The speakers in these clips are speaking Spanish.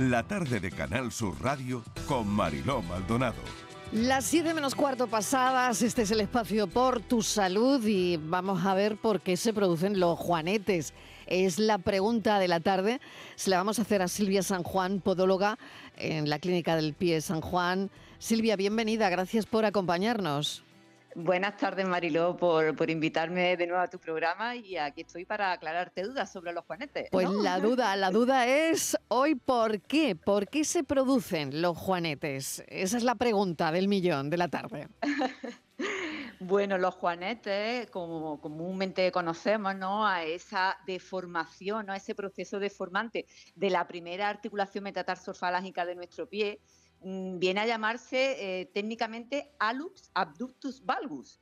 la tarde de Canal Sur Radio con Mariló Maldonado. Las 7 menos cuarto pasadas, este es el espacio por tu salud y vamos a ver por qué se producen los juanetes. Es la pregunta de la tarde. Se la vamos a hacer a Silvia San Juan, podóloga en la Clínica del Pie San Juan. Silvia, bienvenida, gracias por acompañarnos. Buenas tardes, Mariló, por, por, invitarme de nuevo a tu programa y aquí estoy para aclararte dudas sobre los juanetes. Pues la duda, la duda es hoy por qué, por qué se producen los juanetes. Esa es la pregunta del millón de la tarde. Bueno, los juanetes, como comúnmente conocemos, ¿no? A esa deformación, ¿no? A ese proceso deformante de la primera articulación metatarsofalágica de nuestro pie, viene a llamarse eh, técnicamente alux abductus valgus,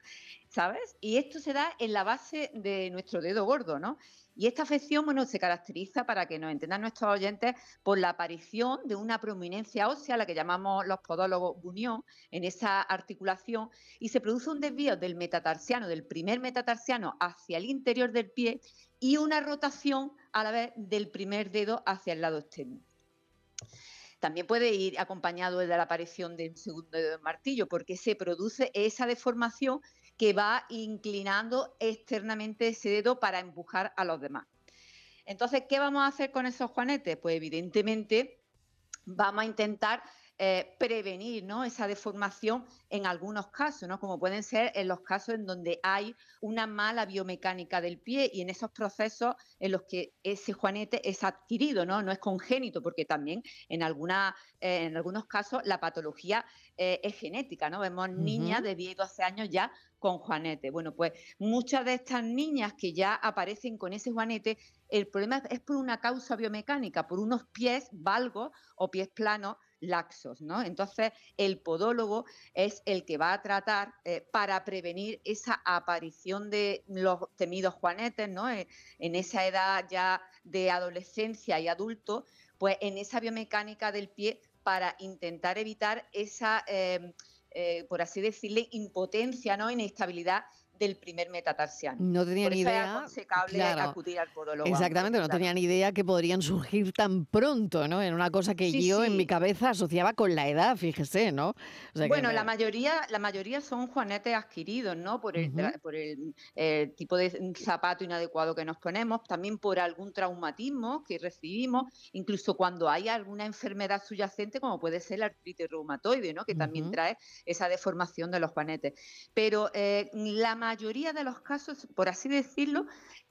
¿sabes? Y esto se da en la base de nuestro dedo gordo, ¿no? Y esta afección, bueno, se caracteriza, para que nos entiendan nuestros oyentes, por la aparición de una prominencia ósea, la que llamamos los podólogos bunión, en esa articulación, y se produce un desvío del metatarsiano, del primer metatarsiano hacia el interior del pie, y una rotación a la vez del primer dedo hacia el lado externo. También puede ir acompañado de la aparición de un segundo dedo martillo, porque se produce esa deformación que va inclinando externamente ese dedo para empujar a los demás. Entonces, ¿qué vamos a hacer con esos juanetes? Pues evidentemente vamos a intentar eh, prevenir ¿no? esa deformación en algunos casos, ¿no? como pueden ser en los casos en donde hay una mala biomecánica del pie y en esos procesos en los que ese juanete es adquirido, no, no es congénito, porque también en, alguna, eh, en algunos casos la patología eh, es genética. ¿no? Vemos niñas de 10 y 12 años ya con juanete. Bueno, pues muchas de estas niñas que ya aparecen con ese juanete, el problema es por una causa biomecánica, por unos pies valgos o pies planos laxos, ¿no? Entonces, el podólogo es el que va a tratar eh, para prevenir esa aparición de los temidos juanetes, ¿no? Eh, en esa edad ya de adolescencia y adulto, pues en esa biomecánica del pie para intentar evitar esa, eh, por así decirle, impotencia, ¿no? Inestabilidad del primer metatarsiano. No tenía ni idea. claro, acudir al podólogo. Exactamente, no tenía ni idea que podrían surgir tan pronto, ¿no? En una cosa que yo en mi cabeza asociaba con la edad, fíjese, ¿no? bueno, la mayoría, la mayoría son juanetes adquiridos, ¿no? Por el, por el eh, tipo de zapato inadecuado que nos ponemos, también por algún traumatismo que recibimos, incluso cuando hay alguna enfermedad subyacente, como puede ser la artritis reumatoide, ¿no? Que también trae esa deformación de los juanetes. Pero eh, la mayoría de los casos, por así decirlo,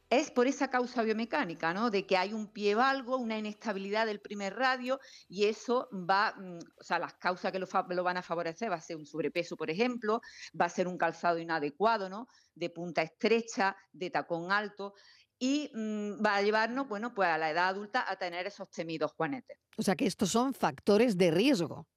es por esa causa biomecánica, ¿no? De que hay un pie valgo, una inestabilidad del primer radio y eso va, mm, o sea, las causas que lo, van a favorecer va a ser un sobrepeso, por ejemplo, va a ser un calzado inadecuado, ¿no? De punta estrecha, de tacón alto y mm, va a llevarnos, bueno, pues a la edad adulta a tener esos temidos juanetes. O sea que estos son factores de riesgo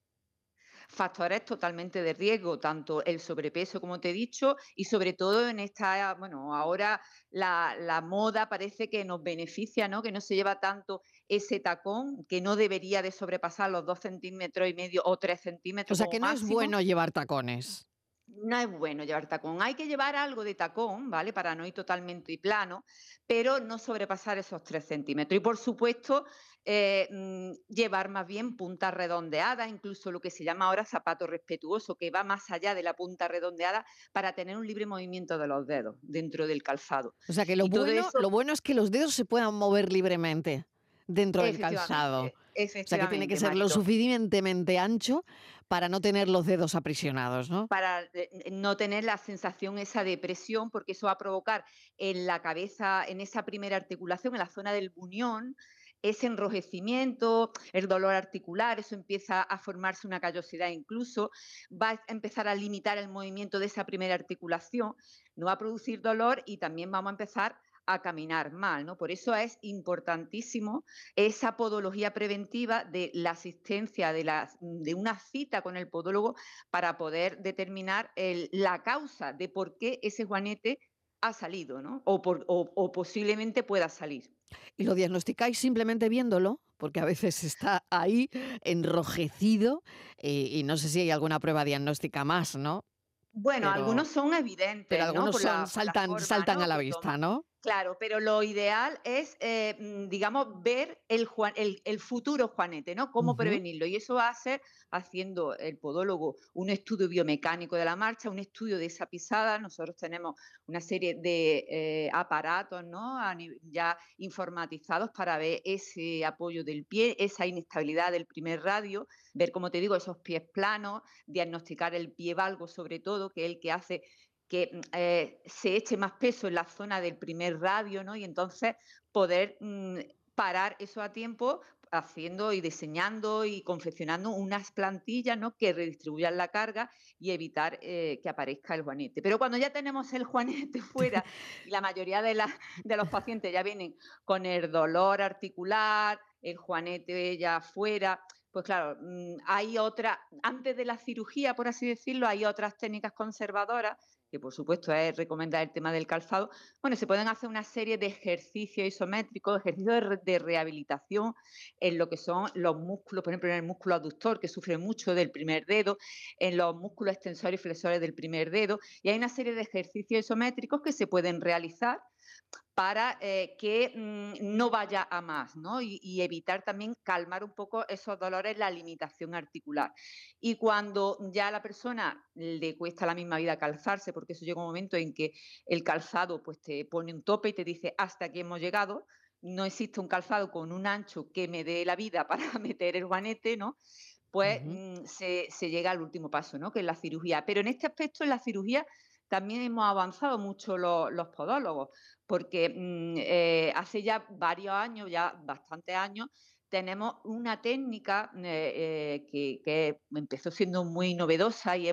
factores totalmente de riesgo, tanto el sobrepeso, como te he dicho, y sobre todo en esta, bueno, ahora la, moda parece que nos beneficia, ¿no? Que no se lleva tanto ese tacón, que no debería de sobrepasar los dos centímetros y medio o tres centímetros. O sea que no es bueno llevar tacones no es bueno llevar tacón. Hay que llevar algo de tacón, ¿vale? Para no ir totalmente plano, pero no sobrepasar esos tres centímetros. Y por supuesto, eh, mm, llevar más bien punta redondeada, incluso lo que se llama ahora zapato respetuoso, que va más allá de la punta redondeada para tener un libre movimiento de los dedos dentro del calzado. O sea que lo, bueno, lo bueno es que los dedos se puedan mover libremente dentro del calzado. O sea que tiene que ser lo suficientemente ancho para no tener los dedos aprisionados, ¿no? Para eh, no tener la sensación esa de presión, porque eso va a provocar en la cabeza, en esa primera articulación, en la zona del buñón, ese enrojecimiento, el dolor articular, eso empieza a formarse una callosidad incluso, va a empezar a limitar el movimiento de esa primera articulación, no va a producir dolor y también vamos a empezar a caminar mal, ¿no? Por eso es importantísimo esa podología preventiva de la asistencia de, la, de una cita con el podólogo para poder determinar la causa de por qué ese juanete ha salido, ¿no? O, o posiblemente pueda salir. ¿Y lo diagnosticáis simplemente viéndolo? Porque a veces está ahí enrojecido eh, y no sé si hay alguna prueba diagnóstica más, ¿no? Bueno, algunos son evidentes. Pero algunos saltan, saltan a la vista, ¿no? Claro, pero lo ideal es, eh, mm, digamos, ver el, el, futuro juanete, ¿no? Cómo prevenirlo. Y eso va a ser haciendo el podólogo un estudio biomecánico de la marcha, un estudio de esa pisada. Nosotros tenemos una serie de eh, aparatos, ¿no? Ya informatizados para ver ese apoyo del pie, esa inestabilidad del primer radio, ver, como te digo, esos pies planos, diagnosticar el pie valgo sobre todo, que es el que hace que mm, eh, se eche más peso en la zona del primer radio, ¿no? Y entonces poder mm, parar eso a tiempo haciendo y diseñando y confeccionando unas plantillas ¿no? que redistribuyan la carga y evitar eh, que aparezca el juanete. Pero cuando ya tenemos el juanete fuera y la mayoría de, de los pacientes ya vienen con el dolor articular, el juanete ya fuera, pues claro, mm, hay otra, antes de la cirugía, por así decirlo, hay otras técnicas conservadoras que por supuesto es recomendar el tema del calzado, bueno, se pueden hacer una serie de ejercicios isométricos, ejercicios de, rehabilitación en lo que son los músculos, por ejemplo, en el músculo aductor, que sufre mucho del primer dedo, en los músculos extensores y flexores del primer dedo, y hay una serie de ejercicios isométricos que se pueden realizar para eh, que mm, no vaya a más, ¿no? Y, evitar también calmar un poco esos dolores, la limitación articular. Y cuando ya a la persona le cuesta la misma vida calzarse, porque eso llega un momento en que el calzado pues te pone un tope y te dice hasta aquí hemos llegado, no existe un calzado con un ancho que me dé la vida para meter el guanete, ¿no? Pues mm, se, llega al último paso, ¿no? Que es la cirugía. Pero en este aspecto, en la cirugía, también hemos avanzado mucho los, podólogos, porque mm, eh, hace ya varios años, ya bastantes años, tenemos una técnica eh, eh, que, empezó siendo muy novedosa y,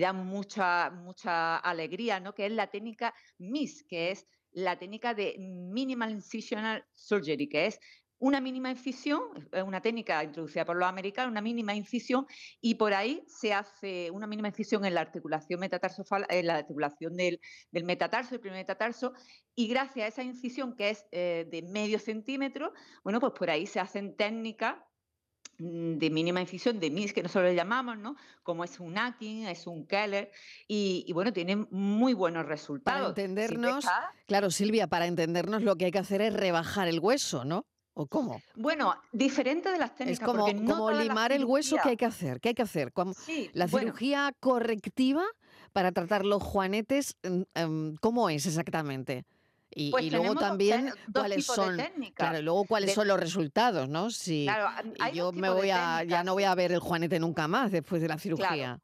da mucha, mucha alegría, ¿no? que es la técnica MIS, que es la técnica de Minimal Incisional Surgery, que es una mínima incisión, es una técnica introducida por los americanos, una mínima incisión, y por ahí se hace una mínima incisión en la articulación metatarsofal, en la articulación del, metatarso, del primer metatarso, y gracias a esa incisión que es eh, de medio centímetro, bueno, pues por ahí se hacen técnicas mm, de mínima incisión, de MIS, que nosotros le llamamos, ¿no? Como es un Akin, es un Keller, y, bueno, tienen muy buenos resultados. Para entendernos, claro, Silvia, para entendernos lo que hay que hacer es rebajar el hueso, ¿no? ¿O cómo? Bueno, diferente de las técnicas. Es como, como limar el hueso que hay que hacer. ¿Qué hay que hacer? la cirugía correctiva para tratar los juanetes, mm, em, ¿cómo es exactamente? Y, pues luego también cuáles son, claro, luego cuáles son los resultados, ¿no? Si yo me voy a, ya no voy a ver el juanete nunca más después de la cirugía.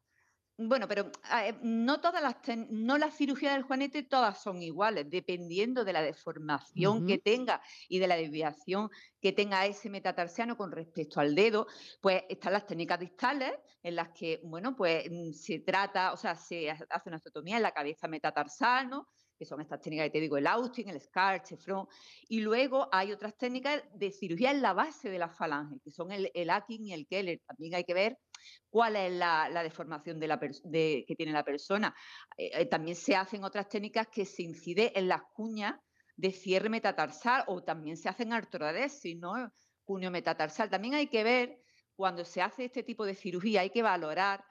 Bueno, pero eh, no todas las no las cirugías del juanete todas son iguales, dependiendo de la deformación que tenga y de la desviación que tenga ese metatarsiano con respecto al dedo, pues están las técnicas distales en las que, bueno, pues mm, se trata, o sea, se hace una osteotomía en la cabeza metatarsal, ¿no? que son estas técnicas que te digo, el Austin, el Scar, Chefron, y luego hay otras técnicas de cirugía en la base de la falange, que son el, el Akin y el Keller. También hay que ver cuál es la, deformación de la que tiene la persona. Eh, eh, también se hacen otras técnicas que se incide en las cuñas de cierre metatarsal o también se hacen artrodesis, ¿no? Cuño metatarsal. También hay que ver, cuando se hace este tipo de cirugía, hay que valorar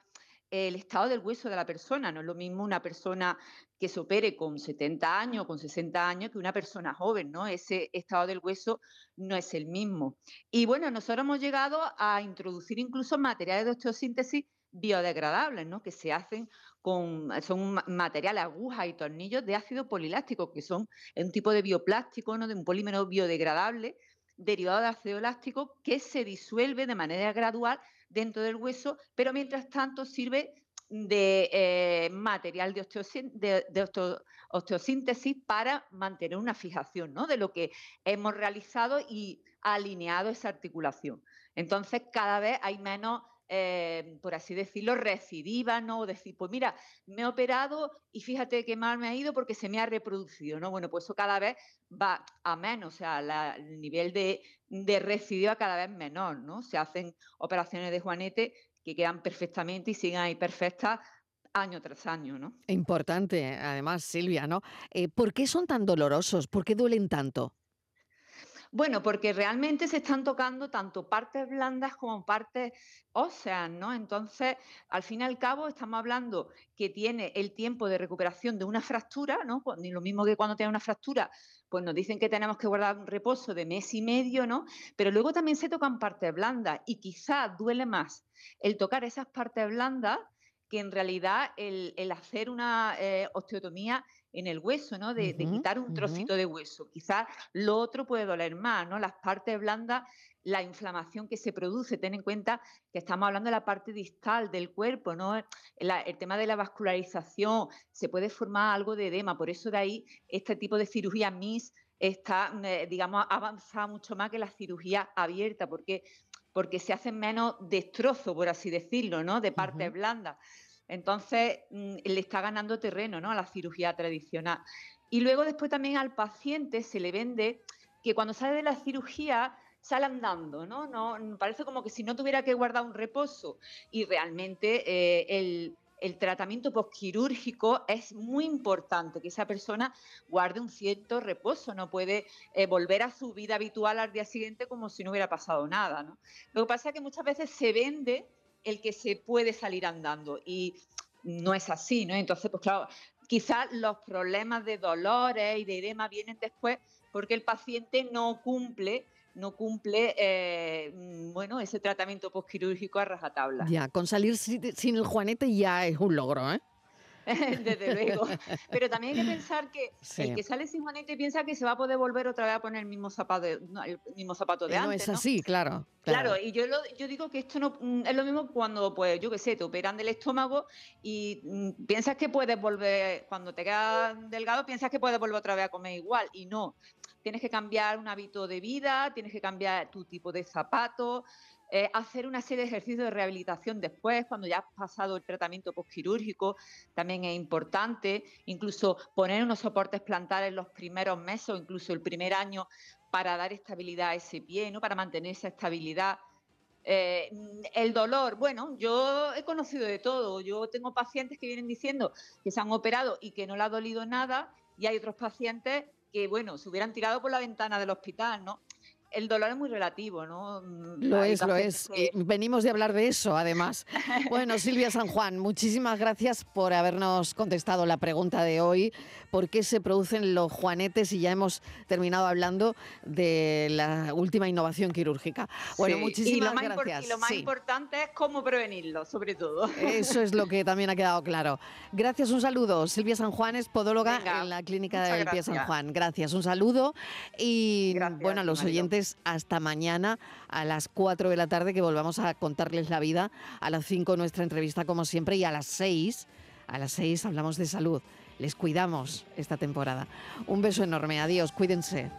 el estado del hueso de la persona. No es lo mismo una persona que se opere con 70 años, con 60 años, que una persona joven, ¿no? Ese estado del hueso no es el mismo. Y bueno, nosotros hemos llegado a introducir incluso materiales de osteosíntesis biodegradables, ¿no? Que se hacen con, son materiales, agujas y tornillos de ácido poliláctico, que son un tipo de bioplástico, ¿no? De un polímero biodegradable derivado de ácido láctico que se disuelve de manera gradual dentro del hueso, pero mientras tanto sirve de eh, material de, osteosíntesis para mantener una fijación ¿no? de lo que hemos realizado y alineado esa articulación. Entonces, cada vez hay menos, eh, por así decirlo, recidiva, ¿no? Decir, pues mira, me he operado y fíjate qué mal me ha ido porque se me ha reproducido, ¿no? Bueno, pues eso cada vez va a menos, o sea, el nivel de, de recidiva cada vez menor, ¿no? Se hacen operaciones de juanete que quedan perfectamente y siguen ahí perfectas año tras año, ¿no? Importante, además, Silvia, ¿no? Eh, ¿Por qué son tan dolorosos? ¿Por qué duelen tanto? Bueno, porque realmente se están tocando tanto partes blandas como partes óseas, ¿no? Entonces, al fin y al cabo, estamos hablando que tiene el tiempo de recuperación de una fractura, ¿no? Ni lo mismo que cuando tiene una fractura, pues nos dicen que tenemos que guardar un reposo de mes y medio, ¿no? Pero luego también se tocan partes blandas y quizás duele más el tocar esas partes blandas que en realidad el, hacer una eh, osteotomía en el hueso, ¿no? De, quitar un trocito de hueso. Quizás lo otro puede doler más, ¿no? Las partes blandas, la inflamación que se produce. Ten en cuenta que estamos hablando de la parte distal del cuerpo, ¿no? el tema de la vascularización, se puede formar algo de edema. Por eso de ahí este tipo de cirugía MIS está, eh, digamos, avanzada mucho más que la cirugía abierta, porque porque se hacen menos destrozos, por así decirlo, ¿no? De partes blandas. Entonces, mm, le está ganando terreno ¿no? a la cirugía tradicional. Y luego después también al paciente se le vende que cuando sale de la cirugía sale andando, ¿no? no parece como que si no tuviera que guardar un reposo. Y realmente eh, el, el tratamiento postquirúrgico es muy importante, que esa persona guarde un cierto reposo, no puede eh, volver a su vida habitual al día siguiente como si no hubiera pasado nada. Lo que pasa es que muchas veces se vende el que se puede salir andando y no es así, ¿no? Entonces, pues claro, quizás los problemas de dolores y de edema vienen después porque el paciente no cumple no cumple eh, mm, bueno, ese tratamiento postquirúrgico a rajatabla. Ya, con salir sin el juanete ya es un logro, ¿eh? Desde luego. Pero también hay que pensar que el que sale sin juanete piensa que se va a poder volver otra vez a poner el mismo zapato, el mismo zapato de antes. No es así, claro, claro. y yo, yo digo que esto no mm, es lo mismo cuando, pues, yo qué sé, te operan del estómago y mm, piensas que puedes volver, cuando te quedas delgado, piensas que puedes volver otra vez a comer igual. Y no tienes que cambiar un hábito de vida, tienes que cambiar tu tipo de zapato, eh, hacer una serie de ejercicios de rehabilitación después, cuando ya has pasado el tratamiento postquirúrgico, también es importante, incluso poner unos soportes plantares los primeros meses o incluso el primer año para dar estabilidad a ese pie, ¿no? para mantener esa estabilidad. Eh, el dolor, bueno, yo he conocido de todo. Yo tengo pacientes que vienen diciendo que se han operado y que no le ha dolido nada, y hay otros pacientes que, bueno, se hubieran tirado por la ventana del hospital, ¿no? El dolor es muy relativo, ¿no? Mm, lo es, lo es. venimos de hablar de eso, además. Bueno, Silvia San Juan, muchísimas gracias por habernos contestado la pregunta de hoy. ¿Por qué se producen los juanetes? Y ya hemos terminado hablando de la última innovación quirúrgica. Bueno, muchísimas gracias. Y lo más importante es cómo prevenirlo, sobre todo. Eso es lo que también ha quedado claro. Gracias, un saludo. Silvia San Juan es podóloga en la Clínica del Pie San Juan. Gracias, un saludo. Y bueno, a los oyentes hasta mañana a las 4 de la tarde que volvamos a contarles la vida. A las 5 nuestra entrevista como siempre y a las 6, a las 6 hablamos de salud. Les cuidamos esta temporada. Un beso enorme. Adiós. Cuídense.